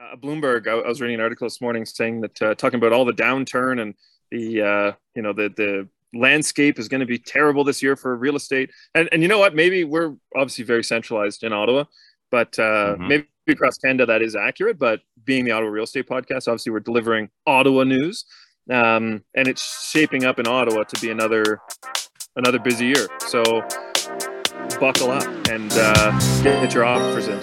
uh, Bloomberg, I, I, was reading an article this morning saying that uh, talking about all the downturn and the uh, you know the the landscape is going to be terrible this year for real estate. And and you know what? Maybe we're obviously very centralized in Ottawa, but uh, mm-hmm. maybe across Canada that is accurate. But being the Ottawa Real Estate Podcast, obviously we're delivering Ottawa news, um, and it's shaping up in Ottawa to be another another busy year. So buckle up and uh, get your offers in.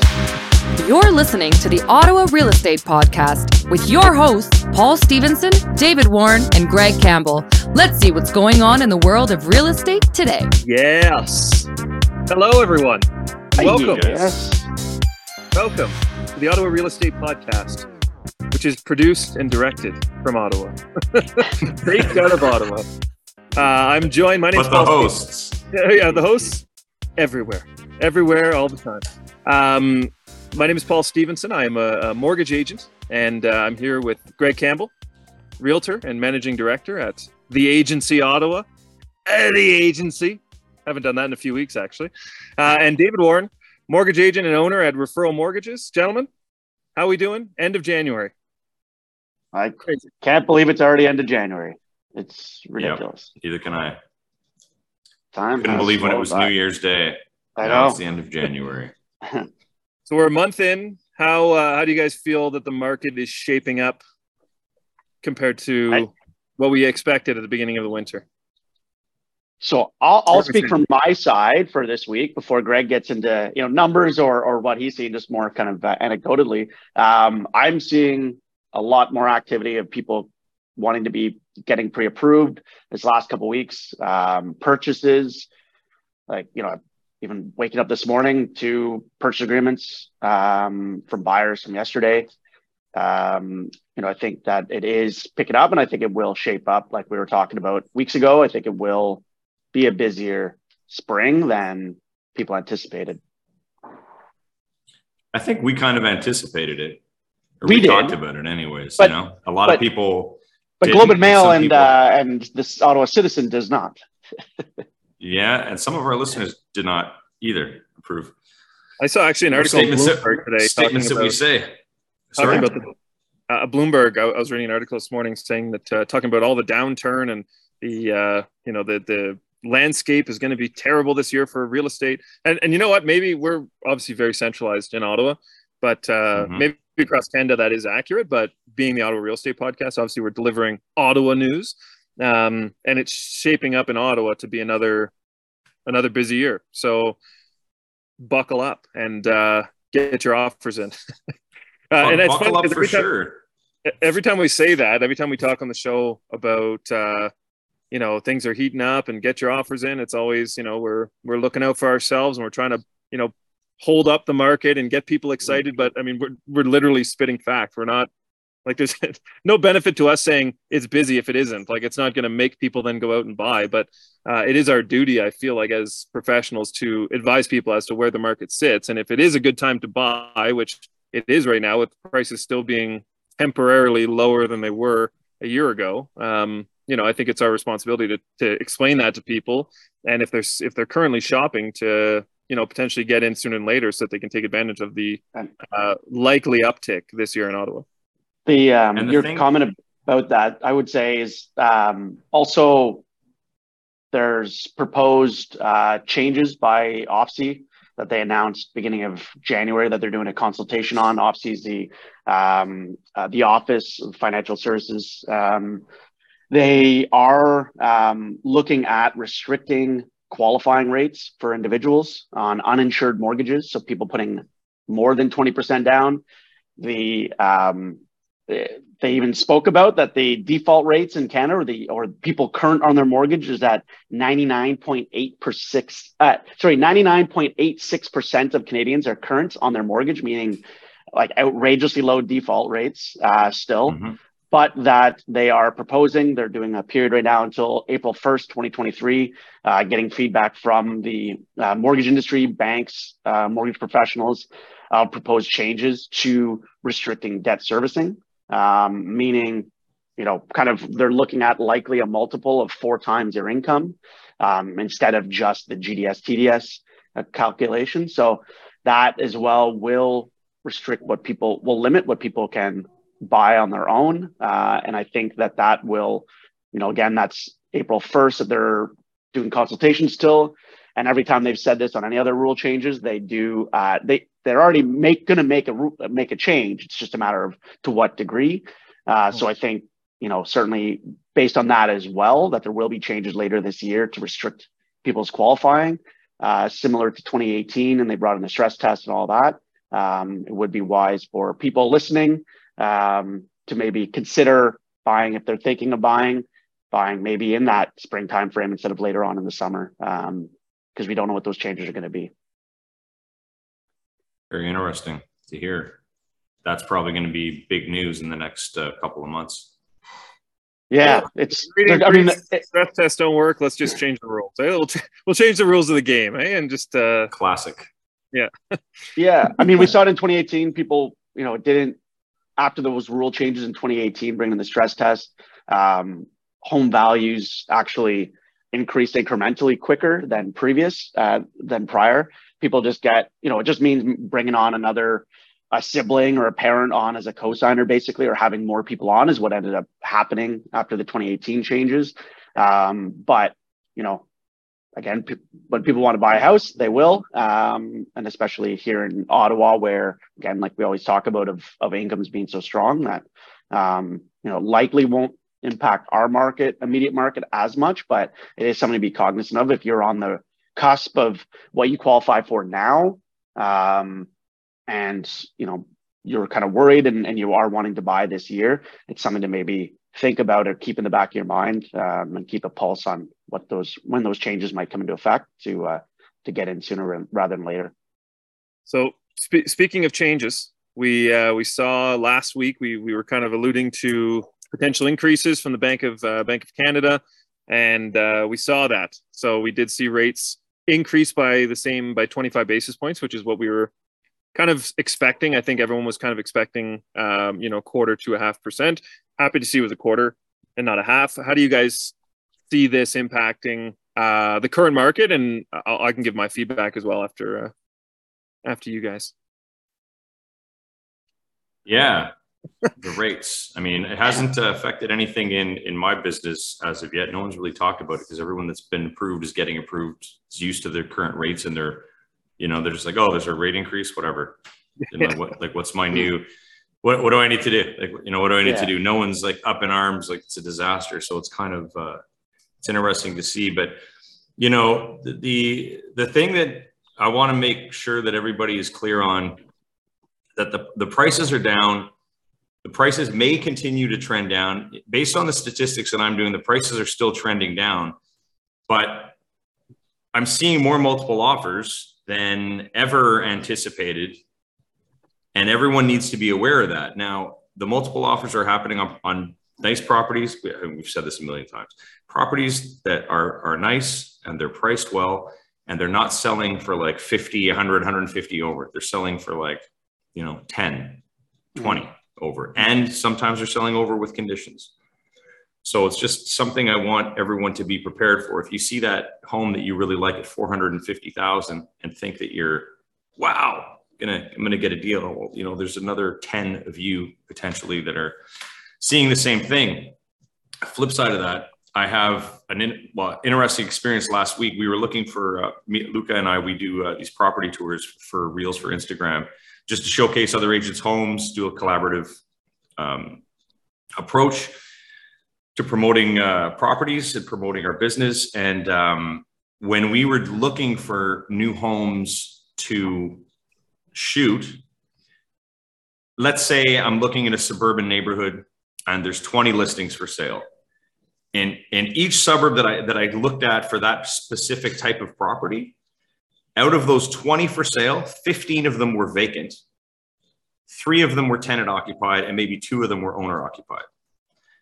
You're listening to the Ottawa Real Estate Podcast with your hosts, Paul Stevenson, David Warren, and Greg Campbell. Let's see what's going on in the world of real estate today. Yes. Hello, everyone. Welcome. Yes. Welcome to the Ottawa Real Estate Podcast, which is produced and directed from Ottawa, based out of Ottawa. Uh, I'm joined. My name is Paul. The hosts. Yeah, yeah, the hosts everywhere, everywhere, all the time. Um, my name is Paul Stevenson. I am a, a mortgage agent, and uh, I'm here with Greg Campbell, realtor and managing director at the Agency Ottawa. Uh, the Agency. Haven't done that in a few weeks, actually. Uh, and David Warren, mortgage agent and owner at Referral Mortgages. Gentlemen, how are we doing? End of January. I Crazy. can't believe it's already end of January. It's ridiculous. Yep. Neither can I. Time couldn't believe when it was by. New Year's Day. I know. It's the end of January. So we're a month in. How uh, how do you guys feel that the market is shaping up compared to I, what we expected at the beginning of the winter? So I'll, I'll speak from my side for this week before Greg gets into you know numbers or or what he's seeing, just more kind of uh, anecdotally. Um, I'm seeing a lot more activity of people wanting to be getting pre-approved this last couple weeks. Um, purchases, like you know, even waking up this morning to purchase agreements um, from buyers from yesterday. Um, you know, I think that it is picking up and I think it will shape up like we were talking about weeks ago. I think it will be a busier spring than people anticipated. I think we kind of anticipated it. we, we talked about it anyways. But, you know, a lot but, of people. But Globe and Mail and people, uh, and this Ottawa Citizen does not. Yeah, and some of our listeners did not either approve. I saw actually an article statements Bloomberg that, today. Statements that we say. Sorry? Talking about the, uh, Bloomberg. I, I, was reading an article this morning saying that uh, talking about all the downturn and the uh, you know the the landscape is going to be terrible this year for real estate. And and you know what? Maybe we're obviously very centralized in Ottawa, but uh, mm-hmm. maybe across Canada that is accurate. But being the Ottawa Real Estate Podcast, obviously we're delivering Ottawa news um, and it's shaping up in Ottawa to be another another busy year. So buckle up and uh, get your offers in. uh, and buckle up for time, sure. Every time we say that, every time we talk on the show about uh, you know things are heating up and get your offers in, it's always you know we're we're looking out for ourselves and we're trying to you know hold up the market and get people excited. But I mean, we're we're literally spitting fact. We're not like there's no benefit to us saying it's busy if it isn't. Like it's not going to make people then go out and buy. But uh, it is our duty, I feel like, as professionals, to advise people as to where the market sits, and if it is a good time to buy, which it is right now, with prices still being temporarily lower than they were a year ago. Um, you know, I think it's our responsibility to to explain that to people, and if they're if they're currently shopping to you know potentially get in sooner than later so that they can take advantage of the uh, likely uptick this year in Ottawa. The, um, the your thing- comment about that, I would say, is um, also there's proposed uh, changes by OSFI that they announced beginning of January that they're doing a consultation on. OSFI is the um, uh, the Office of Financial Services. Um, they are um, looking at restricting qualifying rates for individuals on uninsured mortgages. So people putting more than 20% down. The um, they even spoke about that the default rates in Canada or the or people current on their mortgage is at 99.8 per six uh, sorry 99.86 percent of Canadians are current on their mortgage meaning like outrageously low default rates uh, still mm-hmm. But that they are proposing they're doing a period right now until April 1st 2023 uh, getting feedback from the uh, mortgage industry banks uh, mortgage professionals proposed changes to restricting debt servicing um, meaning, you know, kind of they're looking at likely a multiple of four times your income um, instead of just the GDS TDS uh, calculation. So that as well will restrict what people will limit what people can buy on their own. Uh, and I think that that will, you know, again, that's April 1st that they're doing consultations still. And every time they've said this on any other rule changes, they do, uh, they, they're already make going to make a make a change. It's just a matter of to what degree. Uh, so I think you know certainly based on that as well that there will be changes later this year to restrict people's qualifying, uh, similar to 2018, and they brought in the stress test and all that. Um, it would be wise for people listening um, to maybe consider buying if they're thinking of buying, buying maybe in that spring time frame instead of later on in the summer, because um, we don't know what those changes are going to be. Very interesting to hear. That's probably going to be big news in the next uh, couple of months. Yeah, it's. I mean, stress tests don't work. Let's just change the rules. We'll, we'll change the rules of the game, eh? And just uh, classic. Yeah. yeah, I mean, we saw it in 2018. People, you know, didn't after those rule changes in 2018, bringing the stress test, um, home values actually increased incrementally quicker than previous uh, than prior. People just get, you know, it just means bringing on another a sibling or a parent on as a co-signer basically or having more people on is what ended up happening after the 2018 changes um, but you know again, p- when people want to buy a house, they will. Um, and especially here in Ottawa, where again, like we always talk about of, of incomes being so strong that, um, you know, likely won't impact our market, immediate market as much, but it is something to be cognizant of if you're on the cusp of what you qualify for now. Um, and, you know, you're kind of worried and, and you are wanting to buy this year, it's something to maybe think about or keep in the back of your mind um, and keep a pulse on what those when those changes might come into effect to uh, to get in sooner rather than later. So spe- speaking of changes, we uh, we saw last week we we were kind of alluding to potential increases from the Bank of uh, Bank of Canada, and uh, we saw that. So we did see rates increase by the same by 25 basis points, which is what we were kind of expecting. I think everyone was kind of expecting, um, you know, quarter to a half percent. Happy to see it was a quarter and not a half. How do you guys see this impacting uh, the current market? And I'll, i can give my feedback as well after uh, after you guys. Yeah, the rates. I mean, it hasn't uh, affected anything in in my business as of yet. No one's really talked about it because everyone that's been approved is getting approved. Is used to their current rates and they're you know, they're just like, oh, there's a rate increase, whatever. You know, what, like, what's my new, what, what do I need to do? Like, you know, what do I need yeah. to do? No one's like up in arms, like it's a disaster. So it's kind of, uh, it's interesting to see, but you know, the, the, the thing that I want to make sure that everybody is clear on that the, the prices are down. The prices may continue to trend down based on the statistics that I'm doing. The prices are still trending down, but I'm seeing more multiple offers than ever anticipated. And everyone needs to be aware of that. Now, the multiple offers are happening on, on nice properties. We've said this a million times. Properties that are, are nice and they're priced well and they're not selling for like 50, 100, 150 over. They're selling for like, you know, 10, mm. 20 over. And sometimes they're selling over with conditions. So it's just something I want everyone to be prepared for. If you see that home that you really like at 450,000 and think that you're, wow, gonna, I'm gonna get a deal. You know, there's another 10 of you potentially that are seeing the same thing. Flip side of that, I have an in, well, interesting experience last week. We were looking for uh, me, Luca and I. We do uh, these property tours for reels for Instagram, just to showcase other agents' homes, do a collaborative um, approach to promoting uh, properties and promoting our business. And um, when we were looking for new homes to shoot, let's say I'm looking in a suburban neighborhood and there's 20 listings for sale. And in each suburb that I that I looked at for that specific type of property, out of those 20 for sale, 15 of them were vacant. Three of them were tenant occupied, and maybe two of them were owner occupied.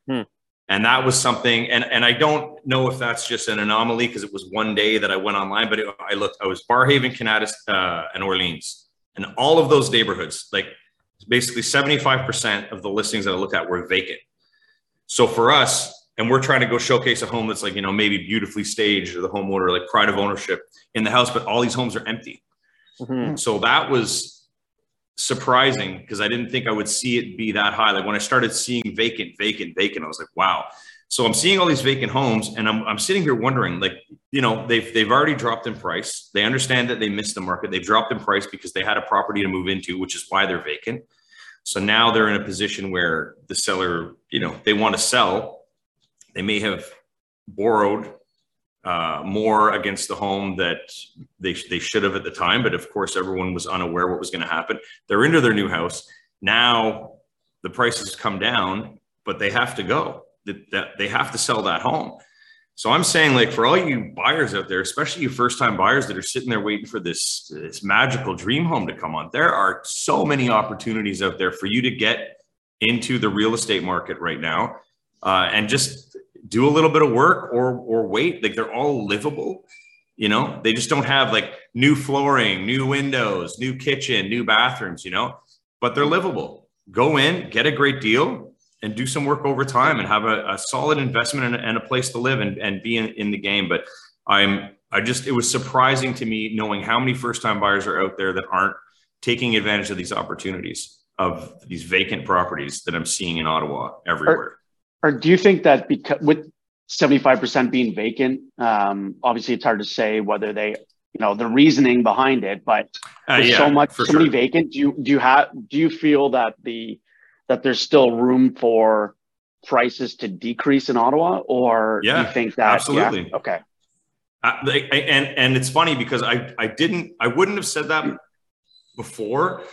Hmm and that was something and and i don't know if that's just an anomaly because it was one day that i went online but it, i looked i was barrhaven Kanata, uh, and orleans and all of those neighborhoods like basically 75% of the listings that i looked at were vacant so for us and we're trying to go showcase a home that's like you know maybe beautifully staged or the homeowner like pride of ownership in the house but all these homes are empty mm-hmm. so that was surprising because I didn't think I would see it be that high. Like when I started seeing vacant, vacant, vacant, I was like, wow. So I'm seeing all these vacant homes and I'm, I'm sitting here wondering, like, you know, they've, they've already dropped in price. They understand that they missed the market. They've dropped in price because they had a property to move into, which is why they're vacant. So now they're in a position where the seller, you know, they want to sell. They may have borrowed uh, more against the home that they, they should have at the time. But of course, everyone was unaware what was going to happen. They're into their new house. Now the prices come down, but they have to go. That they have to sell that home. So I'm saying, like, for all you buyers out there, especially you first time buyers that are sitting there waiting for this, this magical dream home to come on, there are so many opportunities out there for you to get into the real estate market right now uh, and just do a little bit of work or or wait. Like they're all livable. You know, they just don't have like new flooring, new windows, new kitchen, new bathrooms, you know, but they're livable. Go in, get a great deal, and do some work over time and have a, a solid investment and, and, a place to live and, and be in, in the game. But I'm I just it was surprising to me knowing how many first time buyers are out there that aren't taking advantage of these opportunities of these vacant properties that I'm seeing in Ottawa everywhere or do you think that because with 75% being vacant, um, obviously it's hard to say whether they, you know, the reasoning behind it, but uh, yeah, so much, so sure. many vacant. Do you do you have do you feel that the that there's still room for prices to decrease in Ottawa, or yeah, you think that absolutely yeah? okay? Uh, and and it's funny because I I didn't I wouldn't have said that before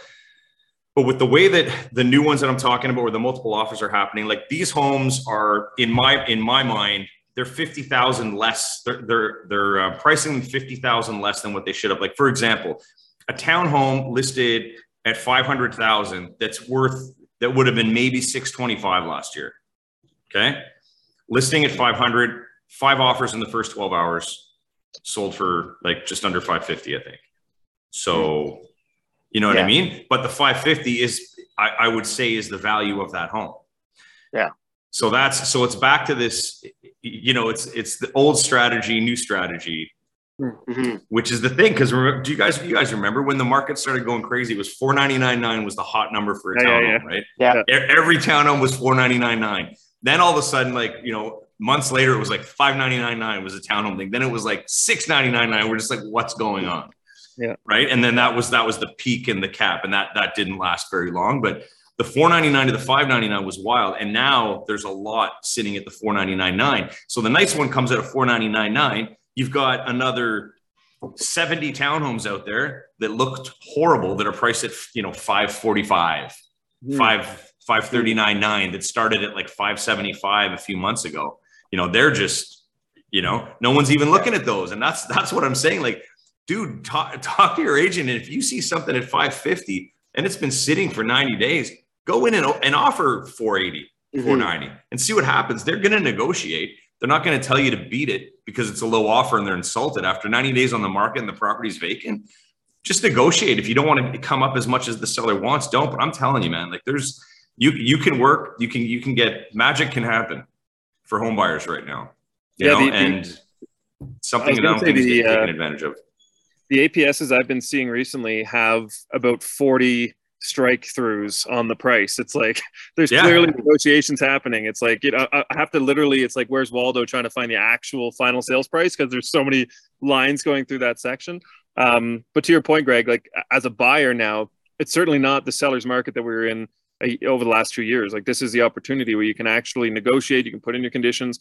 but with the way that the new ones that I'm talking about, where the multiple offers are happening, like these homes are in my in my mind, they're fifty thousand less. They're they're they're uh, pricing them fifty thousand less than what they should have. Like for example, a townhome listed at five hundred thousand that's worth that would have been maybe six twenty five last year. Okay, listing at 500, five offers in the first twelve hours, sold for like just under five fifty, I think. So you know what yeah. I mean? But the 550 is, I, I would say, is the value of that home. Yeah. So that's so it's back to this, you know, it's it's the old strategy, new strategy, mm-hmm. which is the thing. Because do you guys you guys remember when the market started going crazy? It was four ninety nine nine was the hot number for a yeah, townhome, yeah, right? Yeah. Every townhome was four ninety nine nine. Then all of a sudden, like you know, months later, it was like five ninety nine nine was a townhome thing. Then it was like six ninety nine nine. We're just like, what's going on? Yeah. Right. And then that was that was the peak and the cap, and that that didn't last very long. But the 499 to the 599 was wild. And now there's a lot sitting at the 499.9. So the nice one comes at a 499.9. You've got another 70 townhomes out there that looked horrible that are priced at you know 545, mm. 5 539.9 that started at like 575 a few months ago. You know, they're just, you know, no one's even looking at those. And that's that's what I'm saying. Like dude, talk, talk to your agent. And if you see something at 550 and it's been sitting for 90 days, go in and, and offer 480, mm-hmm. 490 and see what happens. They're going to negotiate. They're not going to tell you to beat it because it's a low offer and they're insulted after 90 days on the market and the property's vacant. Just negotiate. If you don't want to come up as much as the seller wants, don't. But I'm telling you, man, like there's you you can work, you can you can get magic can happen for home buyers right now. You yeah, know, the, and the, something that I don't think is uh, taken advantage of the APSs I've been seeing recently have about 40 strike throughs on the price. It's like there's yeah. clearly negotiations happening. It's like you know I have to literally. It's like where's Waldo trying to find the actual final sales price because there's so many lines going through that section. Um, but to your point, Greg, like as a buyer now, it's certainly not the seller's market that we are in uh, over the last two years. Like this is the opportunity where you can actually negotiate. You can put in your conditions.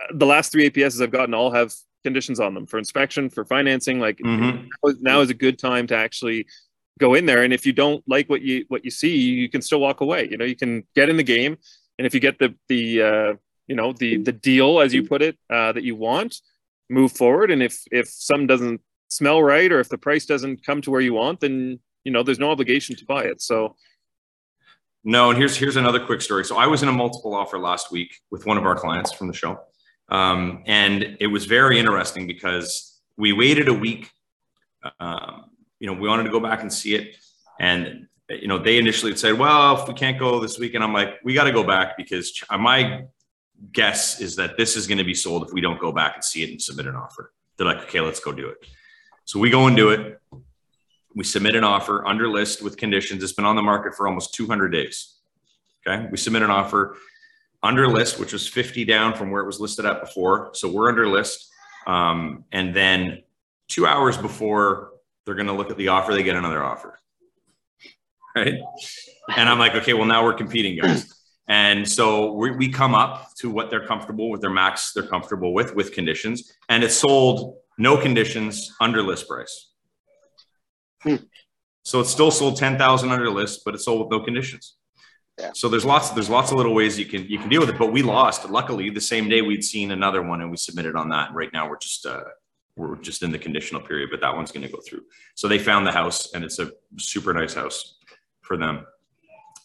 Uh, the last three APSs I've gotten all have conditions on them for inspection, for financing. Like mm-hmm. now is a good time to actually go in there. And if you don't like what you what you see, you can still walk away. You know, you can get in the game, and if you get the the uh, you know the the deal as you put it uh, that you want, move forward. And if if some doesn't smell right, or if the price doesn't come to where you want, then you know there's no obligation to buy it. So. No, and here's here's another quick story. So I was in a multiple offer last week with one of our clients from the show, um, and it was very interesting because we waited a week. Um, you know, we wanted to go back and see it. And, you know, they initially said, well, if we can't go this weekend, I'm like, we got to go back because my guess is that this is going to be sold if we don't go back and see it and submit an offer. They're like, okay, let's go do it. So we go and do it. We submit an offer under list with conditions. It's been on the market for almost 200 days. Okay. We submit an offer under list, which was 50 down from where it was listed at before. So we're under list. Um, and then two hours before they're going to look at the offer, they get another offer. Right. And I'm like, okay, well, now we're competing, guys. And so we, we come up to what they're comfortable with, their max they're comfortable with, with conditions. And it's sold no conditions under list price. Hmm. So it's still sold 10,000 under list, but it's sold with no conditions. Yeah. So there's lots there's lots of little ways you can you can deal with it, but we lost. Luckily, the same day we'd seen another one and we submitted on that. Right now we're just uh, we're just in the conditional period, but that one's going to go through. So they found the house and it's a super nice house for them.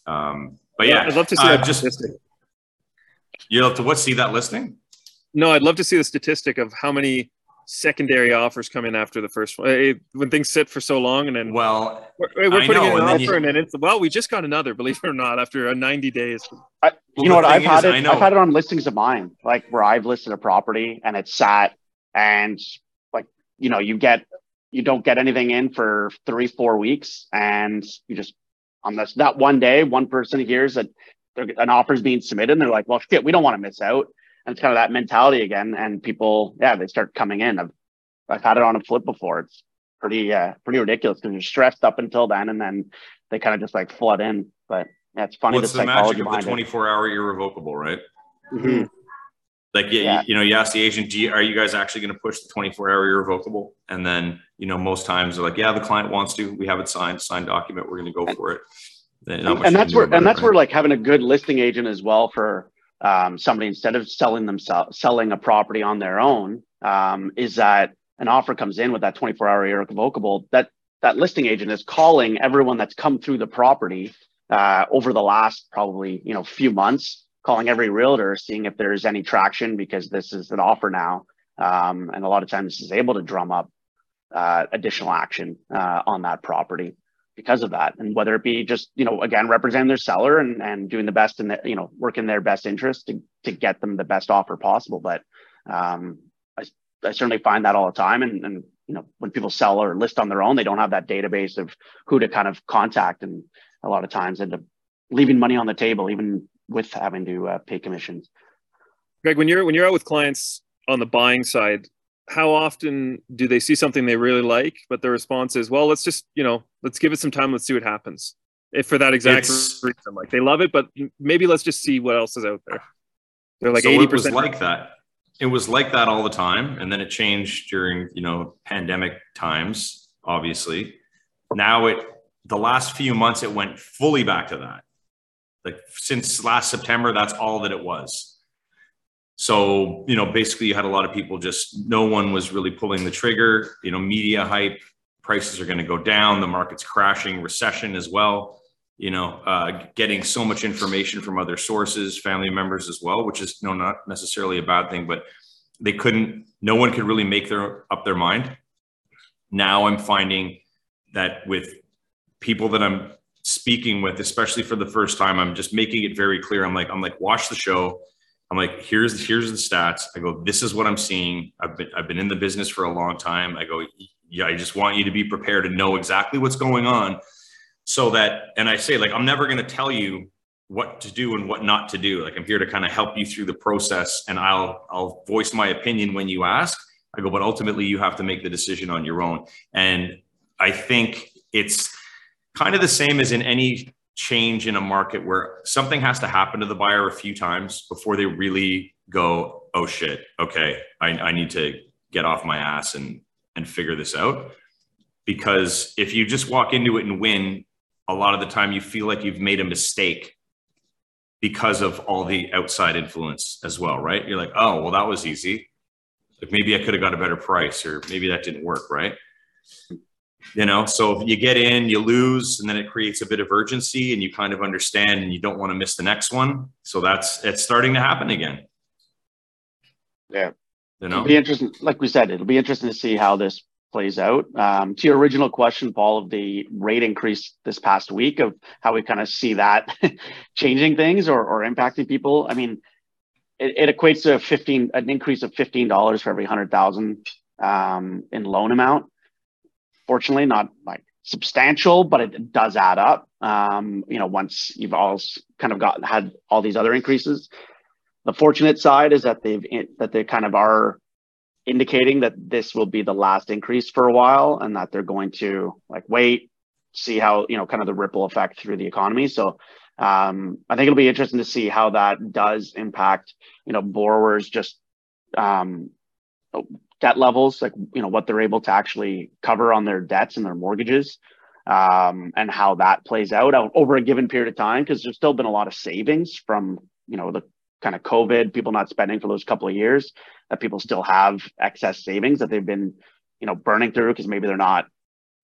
Um, but yeah, I'd love to see uh, that just statistic. You have to what see that listing? No, I'd love to see the statistic of how many secondary offers come in after the first one when things sit for so long and then well we're, we're putting know, in an offer you, and then it's well we just got another believe it or not after 90 days I, you well, know what i've had it i've had it on listings of mine like where i've listed a property and it's sat and like you know you get you don't get anything in for three four weeks and you just on this that one day one person hears that an offer is being submitted and they're like well shit we don't want to miss out and it's kind of that mentality again. And people, yeah, they start coming in. I've, I've had it on a flip before. It's pretty, uh, pretty ridiculous because you're stressed up until then, and then they kind of just like flood in. But yeah, funny. What's the, the magic of the 24 hour irrevocable, right? Mm-hmm. Like, yeah, yeah. You, know, you ask the agent, you, are you guys actually going to push the 24 hour irrevocable? And then, you know, most times they're like, yeah, the client wants to, we have it signed, signed document. We're going to go and, for it. And, and that's where, and that's right? where like having a good listing agent as well for um, somebody instead of selling themselves selling a property on their own um, is that an offer comes in with that 24 hour irrevocable that that listing agent is calling everyone that's come through the property uh, over the last probably you know few months calling every realtor seeing if there's any traction because this is an offer now. Um, and a lot of times is able to drum up uh, additional action uh, on that property because of that. And whether it be just you know again representing their seller and, and doing the best in the, you know working their best interest to, to get them the best offer possible. But um, I, I certainly find that all the time. And, and you know when people sell or list on their own they don't have that database of who to kind of contact. And a lot of times end up leaving money on the table even with having to uh, pay commissions greg when you're when you're out with clients on the buying side how often do they see something they really like, but the response is, well, let's just, you know, let's give it some time. Let's see what happens. If for that exact it's, reason, like they love it, but maybe let's just see what else is out there. They're like so 80%. It was like that. It was like that all the time. And then it changed during, you know, pandemic times, obviously. Now it, the last few months, it went fully back to that. Like since last September, that's all that it was so, you know, basically you had a lot of people just, no one was really pulling the trigger, you know, media hype, prices are going to go down, the market's crashing, recession as well, you know, uh, getting so much information from other sources, family members as well, which is you know, not necessarily a bad thing, but they couldn't, no one could really make their up their mind. Now I'm finding that with people that I'm speaking with, especially for the first time, I'm just making it very clear. I'm like, I'm like, watch the show I'm like, here's here's the stats. I go, this is what I'm seeing. I've been I've been in the business for a long time. I go, yeah, I just want you to be prepared to know exactly what's going on, so that. And I say, like, I'm never going to tell you what to do and what not to do. Like, I'm here to kind of help you through the process, and I'll I'll voice my opinion when you ask. I go, but ultimately, you have to make the decision on your own. And I think it's kind of the same as in any change in a market where something has to happen to the buyer a few times before they really go, oh shit, okay, I, I need to get off my ass and and figure this out. Because if you just walk into it and win, a lot of the time you feel like you've made a mistake because of all the outside influence as well, right? You're like, oh, well, that was easy. Like maybe I could have got a better price, or maybe that didn't work, right? You know? So if you get in you lose and then it creates a bit of urgency and you kind of understand and you don't want to miss the next one. So that's it's starting to happen again. Yeah. You know? it'll be interesting like we said it'll be interesting to see how this plays out. Um, to your original question paul of the rate increase this past week of how we kind of see that changing things or, or impacting people i mean it, it equates to a 15 an increase of $15 for every 100000 um, in loan amount fortunately not like substantial, but it does add up. Um, you know, once you've all kind of got had all these other increases. The fortunate side is that they've that they kind of are indicating that this will be the last increase for a while, and that they're going to like wait, see how you know kind of the ripple effect through the economy. So um, I think it'll be interesting to see how that does impact you know borrowers just um, debt levels, like you know what they're able to actually cover on their debts and their mortgages, um, and how that plays out over a given period of time. Because there's still been a lot of savings from you know the kind of COVID, people not spending for those couple of years, that people still have excess savings that they've been you know burning through because maybe they're not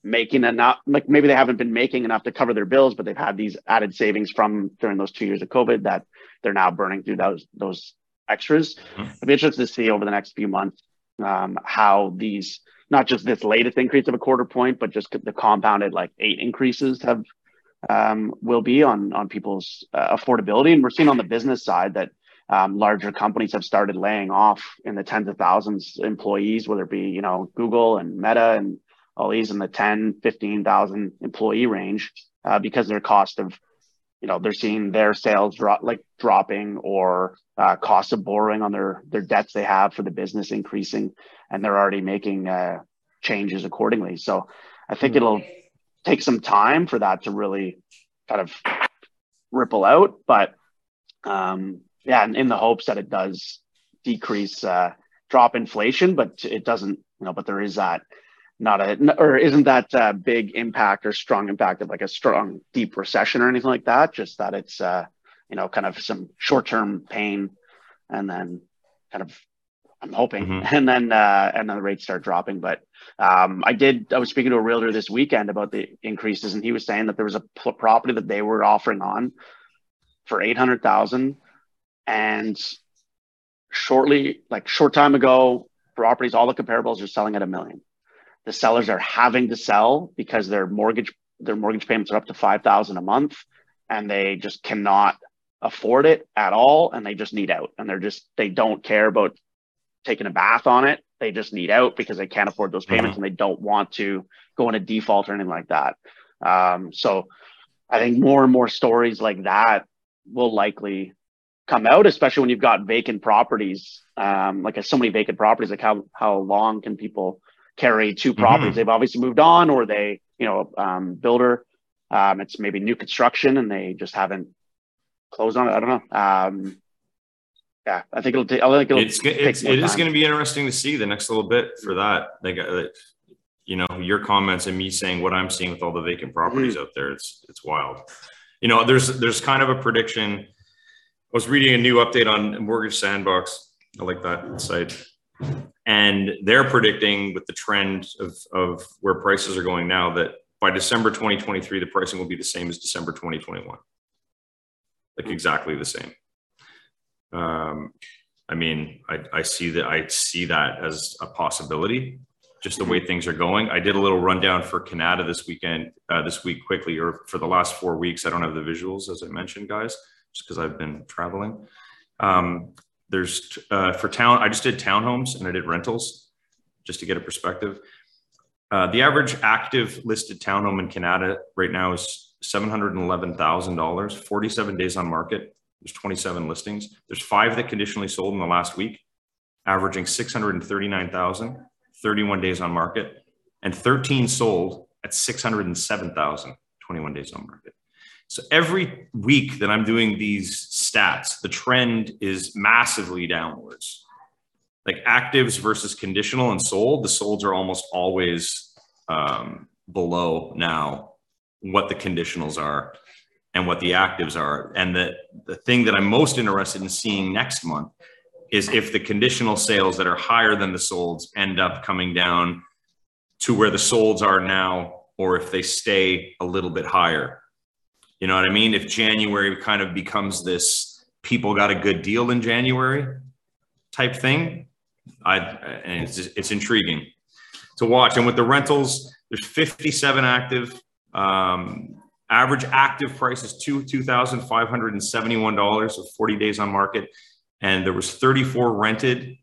making enough like maybe they haven't been making enough to cover their bills but they've had these added savings from during those two years of covid that they're now burning through those those extras mm-hmm. it'd be interesting to see over the next few months um, how these not just this latest increase of a quarter point, but just the compounded like eight increases have um, will be on on people's uh, affordability. And we're seeing on the business side that um, larger companies have started laying off in the tens of thousands employees, whether it be you know Google and Meta and all these in the 10, 15,000 employee range uh, because their cost of you know they're seeing their sales drop like dropping or uh, cost of borrowing on their their debts they have for the business increasing and they're already making uh, changes accordingly so i think mm-hmm. it'll take some time for that to really kind of ripple out but um, yeah and in the hopes that it does decrease uh, drop inflation but it doesn't you know but there is that not a or isn't that a big impact or strong impact of like a strong deep recession or anything like that? Just that it's uh you know kind of some short-term pain and then kind of i'm hoping. Mm-hmm. and then uh and then the rates start dropping. But um i did i was speaking to a realtor this weekend about the increases and he was saying that there was a property that they were offering on for 800000 and shortly like short time ago properties all the comparables are selling at a million the sellers are having to sell because their mortgage their mortgage payments are up to 5000 a month and they just cannot afford it at all and they just need out. And they're just they don't care about taking a bath on it. They just need out because they can't afford those payments mm-hmm. and they don't want to go into default or anything like that. Um, so i think more and more stories like that will likely come out especially when you've got vacant properties. Um, like so many vacant properties like how how long can people carry two properties. Mm-hmm. They've obviously moved on, or they, you know, um, builder. Um, it's maybe new construction, and they just haven't closed on it. I don't know. Um, yeah, I think it'll take. I think it'll. It's it's it is going to be interesting to see the next little bit for that. Like, uh, you know, your comments and me saying what I'm seeing with all the vacant properties mm-hmm. out there. It's it's wild. You know, there's there's kind of a prediction. I was reading a new update on Mortgage Sandbox. I like that site and they're predicting with the trend of, of where prices are going now that by December 2023, the pricing will be the same as December 2021. Like exactly the same. Um, I mean, I, I see that I see that as a possibility, just the way things are going. I did a little rundown for Kanata this weekend, uh, this week quickly, or for the last four weeks. I don't have the visuals as I mentioned, guys, just because I've been traveling. Um, there's uh, for town, I just did townhomes and I did rentals just to get a perspective. Uh, the average active listed townhome in Kanata right now is $711,000, 47 days on market. There's 27 listings. There's five that conditionally sold in the last week, averaging 639,000, 31 days on market, and 13 sold at 607,000, 21 days on market. So every week that I'm doing these stats, the trend is massively downwards. Like actives versus conditional and sold, the solds are almost always um, below now what the conditionals are and what the actives are. And the, the thing that I'm most interested in seeing next month is if the conditional sales that are higher than the solds end up coming down to where the solds are now, or if they stay a little bit higher. You know what I mean? If January kind of becomes this people got a good deal in January type thing, I and it's just, it's intriguing to watch. And with the rentals, there's 57 active. Um, average active price is two two thousand five hundred and seventy one dollars, so 40 days on market, and there was 34 rented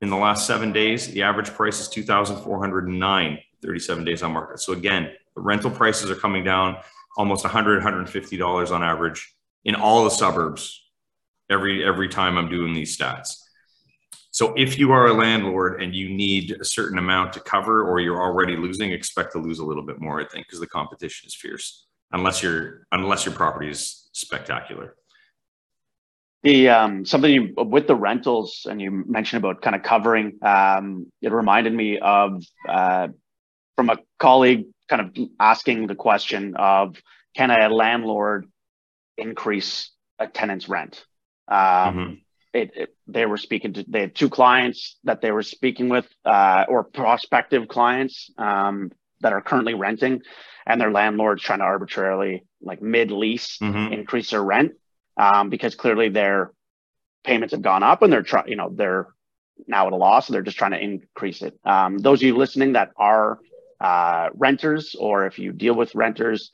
in the last seven days. The average price is 2,409, 37 days on market. So again, the rental prices are coming down almost 100 150 dollars on average in all the suburbs every every time i'm doing these stats so if you are a landlord and you need a certain amount to cover or you're already losing expect to lose a little bit more i think because the competition is fierce unless your unless your property is spectacular the um, something you, with the rentals, and you mentioned about kind of covering. Um, it reminded me of uh, from a colleague kind of asking the question of can a landlord increase a tenant's rent? Um, mm-hmm. it, it, they were speaking to they had two clients that they were speaking with uh, or prospective clients um, that are currently renting, and their landlord's trying to arbitrarily like mid lease mm-hmm. increase their rent um, because clearly their payments have gone up and they're trying, you know, they're now at a loss. So they're just trying to increase it. Um, those of you listening that are uh, renters, or if you deal with renters,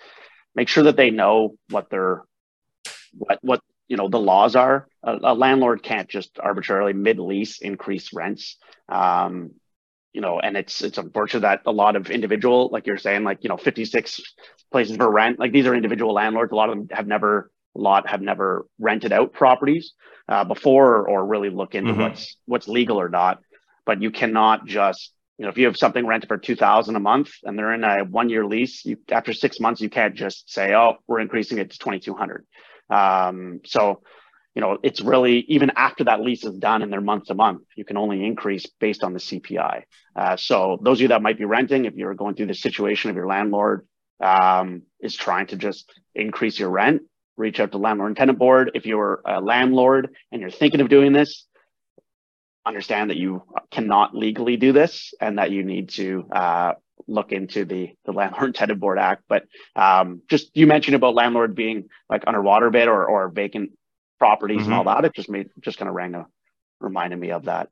make sure that they know what their what what you know the laws are. A, a landlord can't just arbitrarily mid lease increase rents. Um, you know, and it's it's unfortunate that a lot of individual, like you're saying, like you know, 56 places for rent. Like these are individual landlords. A lot of them have never a lot have never rented out properties uh, before or really look into mm-hmm. what's what's legal or not. But you cannot just you know if you have something rented for two thousand a month and they're in a one year lease, you after six months you can't just say oh we're increasing it to twenty two hundred. Um, so you know it's really even after that lease is done and they're month to month, you can only increase based on the CPI. Uh, so those of you that might be renting, if you're going through the situation of your landlord um, is trying to just increase your rent, reach out to landlord and tenant board. If you're a landlord and you're thinking of doing this, understand that you cannot legally do this and that you need to uh, look into the the landlord and tenant board act. But um, just you mentioned about landlord being like underwater bid or or vacant properties mm-hmm. and all that. It just made just kind of rang a reminded me of that.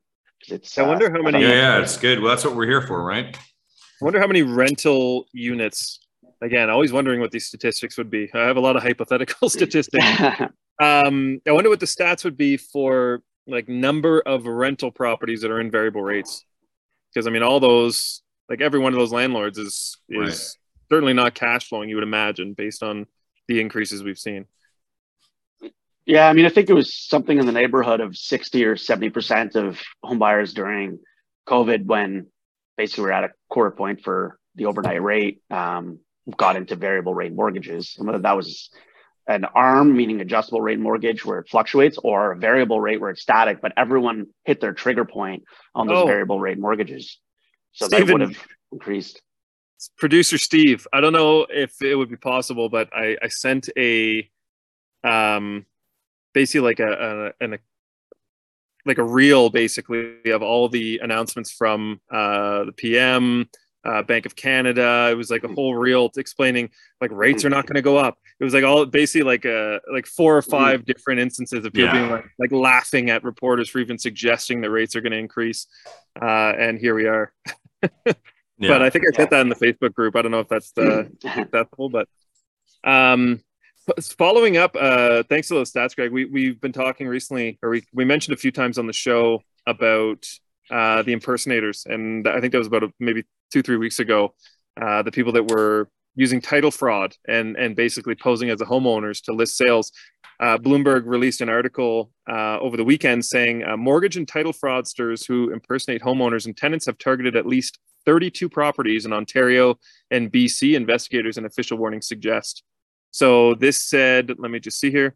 It's. I wonder uh, how many. Yeah, yeah, it's good. Well, that's what we're here for, right? I wonder how many rental units again, always wondering what these statistics would be. I have a lot of hypothetical statistics. um, I wonder what the stats would be for like number of rental properties that are in variable rates. Because I mean, all those, like every one of those landlords is is right. certainly not cash flowing. You would imagine based on the increases we've seen. Yeah, I mean, I think it was something in the neighborhood of sixty or seventy percent of homebuyers during COVID, when basically we're at a quarter point for the overnight rate. Um, got into variable rate mortgages. And whether that was an ARM, meaning adjustable rate mortgage, where it fluctuates, or a variable rate where it's static, but everyone hit their trigger point on those oh. variable rate mortgages. So Steven, that would have increased. Producer Steve, I don't know if it would be possible, but I, I sent a um basically like a, a, an, a like a reel basically of all the announcements from uh, the PM, uh, Bank of Canada. It was like a hmm. whole reel explaining like rates are not going to go up. It was like all basically like a uh, like four or hmm. five different instances of people yeah. being like like laughing at reporters for even suggesting that rates are going to increase. Uh, and here we are. yeah. But I think I said that in the Facebook group. I don't know if that's the successful, but um, following up, uh, thanks to those stats, Greg. We we've been talking recently, or we we mentioned a few times on the show about uh, the impersonators, and I think that was about a, maybe two three weeks ago. Uh, the people that were using title fraud and and basically posing as the homeowners to list sales. Uh, Bloomberg released an article uh, over the weekend saying uh, mortgage and title fraudsters who impersonate homeowners and tenants have targeted at least 32 properties in Ontario and BC. Investigators and official warnings suggest. So this said, let me just see here.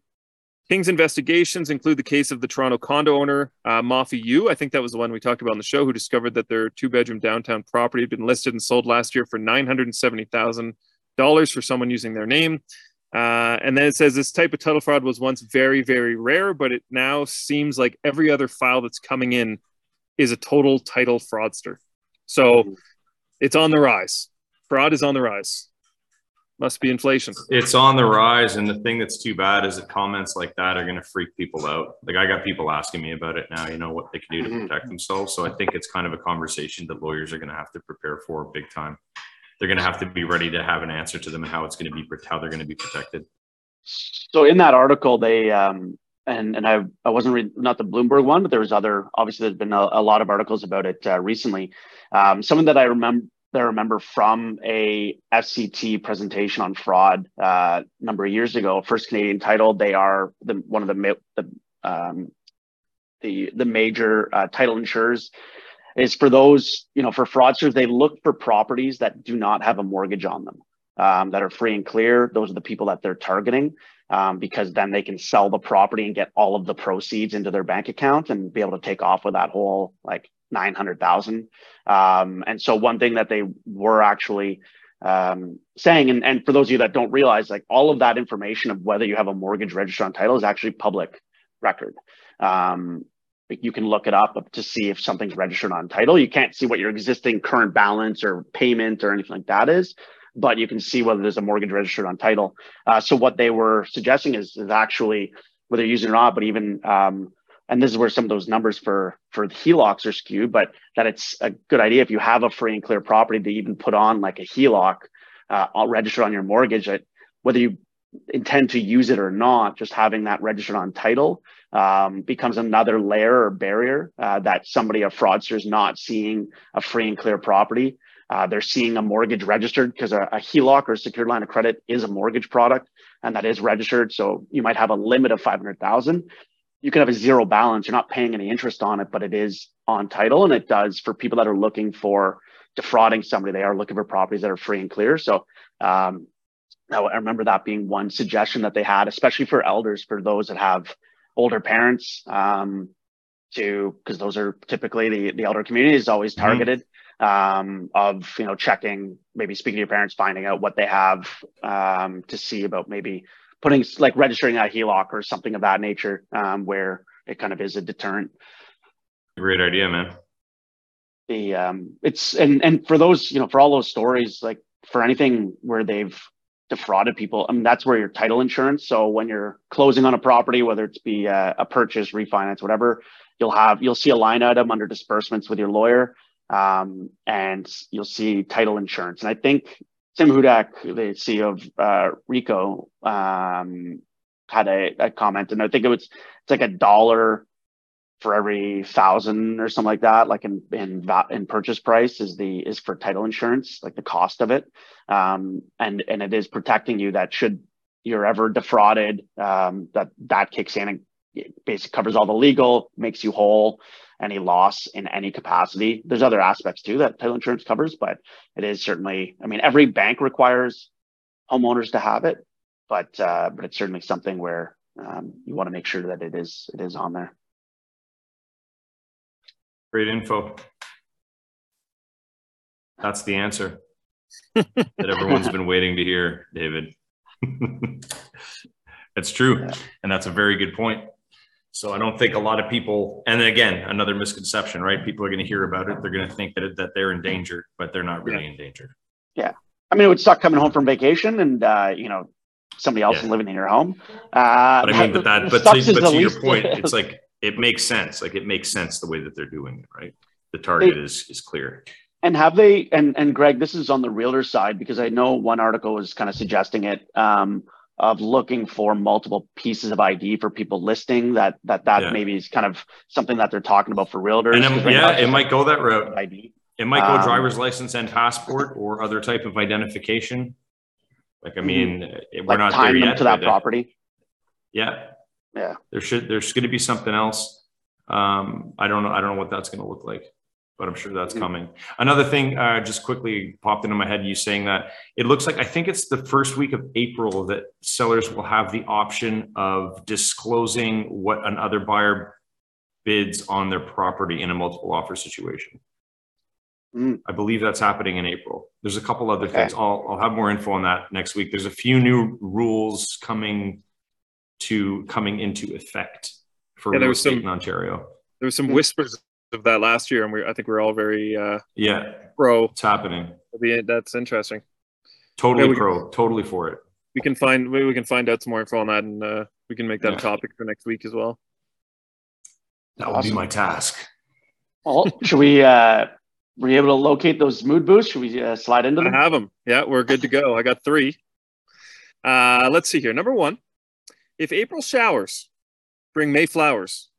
King's investigations include the case of the Toronto condo owner, uh, Mafi Yu. I think that was the one we talked about on the show, who discovered that their two bedroom downtown property had been listed and sold last year for $970,000 for someone using their name. Uh, and then it says this type of title fraud was once very, very rare, but it now seems like every other file that's coming in is a total title fraudster. So it's on the rise. Fraud is on the rise. Must be inflation. It's on the rise. And the thing that's too bad is that comments like that are going to freak people out. Like I got people asking me about it now, you know, what they can do to mm-hmm. protect themselves. So I think it's kind of a conversation that lawyers are going to have to prepare for big time. They're going to have to be ready to have an answer to them and how it's going to be, how they're going to be protected. So in that article, they, um, and and I I wasn't reading not the Bloomberg one, but there was other. Obviously, there's been a, a lot of articles about it uh, recently. Um, something that I remember there remember from a FCT presentation on fraud uh, a number of years ago. First Canadian Title, they are the one of the the um, the, the major uh, title insurers. Is for those you know for fraudsters, they look for properties that do not have a mortgage on them, um, that are free and clear. Those are the people that they're targeting um, because then they can sell the property and get all of the proceeds into their bank account and be able to take off with that whole like 900,000. Um, and so one thing that they were actually um, saying, and, and for those of you that don't realize, like all of that information of whether you have a mortgage registered on title is actually public record. Um, you can look it up to see if something's registered on title. You can't see what your existing current balance or payment or anything like that is, but you can see whether there's a mortgage registered on title. Uh, so what they were suggesting is, is actually whether you're using it or not, but even um, and this is where some of those numbers for for HELOCs are skewed, but that it's a good idea if you have a free and clear property to even put on like a HELOC, uh, I'll on your mortgage. That whether you intend to use it or not, just having that registered on title um, becomes another layer or barrier uh, that somebody a fraudster is not seeing a free and clear property. Uh, they're seeing a mortgage registered because a, a HELOC or a secured line of credit is a mortgage product and that is registered. So you might have a limit of 500,000 you can have a zero balance. You're not paying any interest on it, but it is on title. And it does for people that are looking for defrauding somebody, they are looking for properties that are free and clear. So um, I remember that being one suggestion that they had, especially for elders, for those that have older parents, um, to because those are typically the, the elder community is always mm-hmm. targeted mm-hmm. um, of you know checking, maybe speaking to your parents, finding out what they have um, to see about maybe putting like registering a HELOC or something of that nature, um, where it kind of is a deterrent. Great idea, man. The um, it's and and for those you know for all those stories like for anything where they've defrauded people, I mean that's where your title insurance. So when you're closing on a property, whether it's be a, a purchase, refinance, whatever, you'll have you'll see a line item under disbursements with your lawyer, um, and you'll see title insurance. And I think Tim Hudak, the CEO of uh, Ricoh, um, had a, a, comment, and I think it was it's like a dollar for every thousand or something like that. Like in in in purchase price is the is for title insurance, like the cost of it, um, and and it is protecting you that should you're ever defrauded, um, that that kicks in and basically covers all the legal, makes you whole any loss in any capacity. There's other aspects too that title insurance covers, but it is certainly, I mean, every bank requires homeowners to have it, but uh, but it's certainly something where um, you want to make sure that it is it is on there. Great info. That's the answer that everyone's been waiting to hear, David. That's true. Yeah. And that's a very good point. So I don't think a lot of people, and again, another misconception, right? People are going to hear about it. They're going to think that, that they're in danger, but they're not really yeah. in danger. Yeah. I mean, it would suck coming home from vacation and, uh, you know, somebody else yeah. is living in your home. Uh, but I mean, but that, but to, but to your point, it's like, it makes sense. Like it makes sense the way that they're doing it, right? The target they, is, is clear. And have they, and, and Greg, this is on the realtor side, because I know one article was kind of suggesting it. Um, of looking for multiple pieces of ID for people listing that that that yeah. maybe is kind of something that they're talking about for realtors. And yeah, it might go that route. ID. It might go um, driver's license and passport or other type of identification. Like I mean, mm-hmm. we're like not there yet to that property. Yeah, yeah. There should there's going to be something else. Um, I don't know. I don't know what that's going to look like but I'm sure that's coming. Another thing, uh, just quickly popped into my head, you saying that it looks like I think it's the first week of April that sellers will have the option of disclosing what another buyer bids on their property in a multiple offer situation. Mm. I believe that's happening in April. There's a couple other okay. things. I'll, I'll have more info on that next week. There's a few new rules coming to coming into effect for yeah, real estate some, in Ontario. There was some whispers of that last year, and we I think we're all very uh, yeah pro. It's happening. That's interesting. Totally pro. Can, totally for it. We can find maybe we can find out some more info on that, and uh, we can make that yeah. a topic for next week as well. That will be my task. Well, should we? uh Were you able to locate those mood boosts? Should we uh, slide into them? I have them. Yeah, we're good to go. I got three. Uh, let's see here. Number one, if April showers bring May flowers,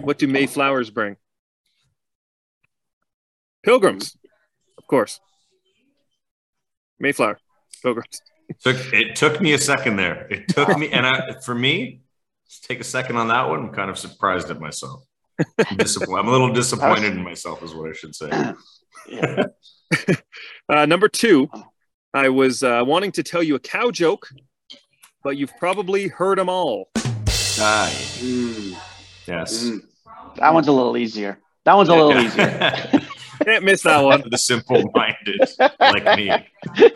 what do May flowers bring? Pilgrims, of course. Mayflower. Go Grimes. Took it took me a second there. It took me, and I, for me, take a second on that one. I'm kind of surprised at myself. I'm, I'm a little disappointed in myself, is what I should say. uh, number two, I was uh, wanting to tell you a cow joke, but you've probably heard them all. Ah, mm. yes. Mm. That one's a little easier. That one's a little easier. Can't miss that one. the simple minded like me.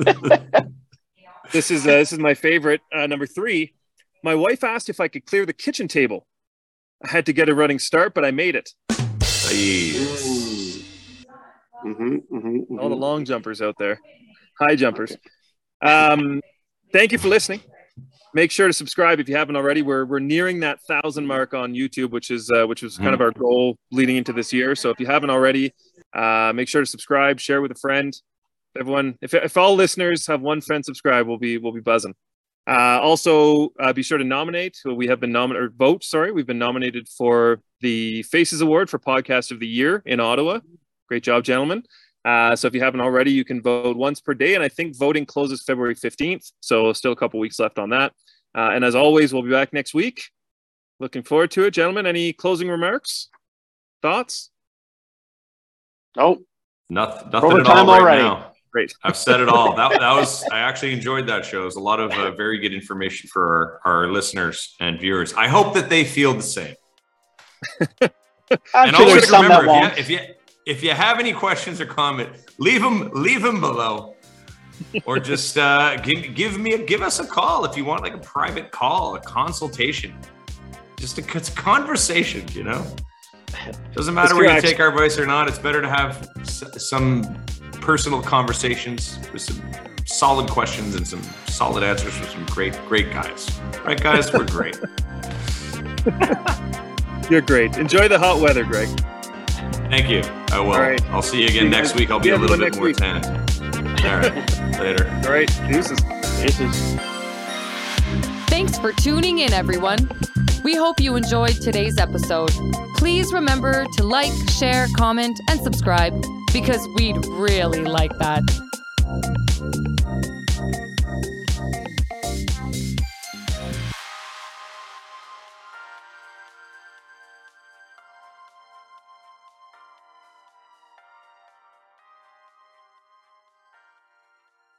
this is uh, this is my favorite. Uh, number three. My wife asked if I could clear the kitchen table. I had to get a running start, but I made it. Mm-hmm, mm-hmm, mm-hmm. All the long jumpers out there, high jumpers. Um, thank you for listening. Make sure to subscribe if you haven't already. We're we're nearing that thousand mark on YouTube, which is uh, which was kind of mm. our goal leading into this year. So if you haven't already, uh, make sure to subscribe, share with a friend. Everyone, if, if all listeners have one friend subscribe, we'll be we'll be buzzing. Uh, also, uh, be sure to nominate. We have been nominated, or vote. Sorry, we've been nominated for the Faces Award for Podcast of the Year in Ottawa. Great job, gentlemen. Uh, so if you haven't already, you can vote once per day, and I think voting closes February fifteenth. So still a couple weeks left on that. Uh, and as always, we'll be back next week. Looking forward to it, gentlemen. Any closing remarks, thoughts? Nope. Nothing. Nothing Over at all right already. now. Great. I've said it all. That, that was, I actually enjoyed that show. It was a lot of uh, very good information for our, our listeners and viewers. I hope that they feel the same. and always remember, if you, if you, if you have any questions or comment, leave them, leave them below. or just uh, give, give me a, give us a call if you want like a private call, a consultation, just a, it's a conversation, you know. Doesn't matter whether you take our advice or not. It's better to have some personal conversations with some solid questions and some solid answers from some great, great guys. Right, guys? We're great. You're great. Enjoy the hot weather, Greg. Thank you. I will. All right. I'll see you again see next week. I'll be a little bit more tan. All right. Later. All right. Deuces. Deuces. Thanks for tuning in, everyone. We hope you enjoyed today's episode. Please remember to like, share, comment, and subscribe because we'd really like that.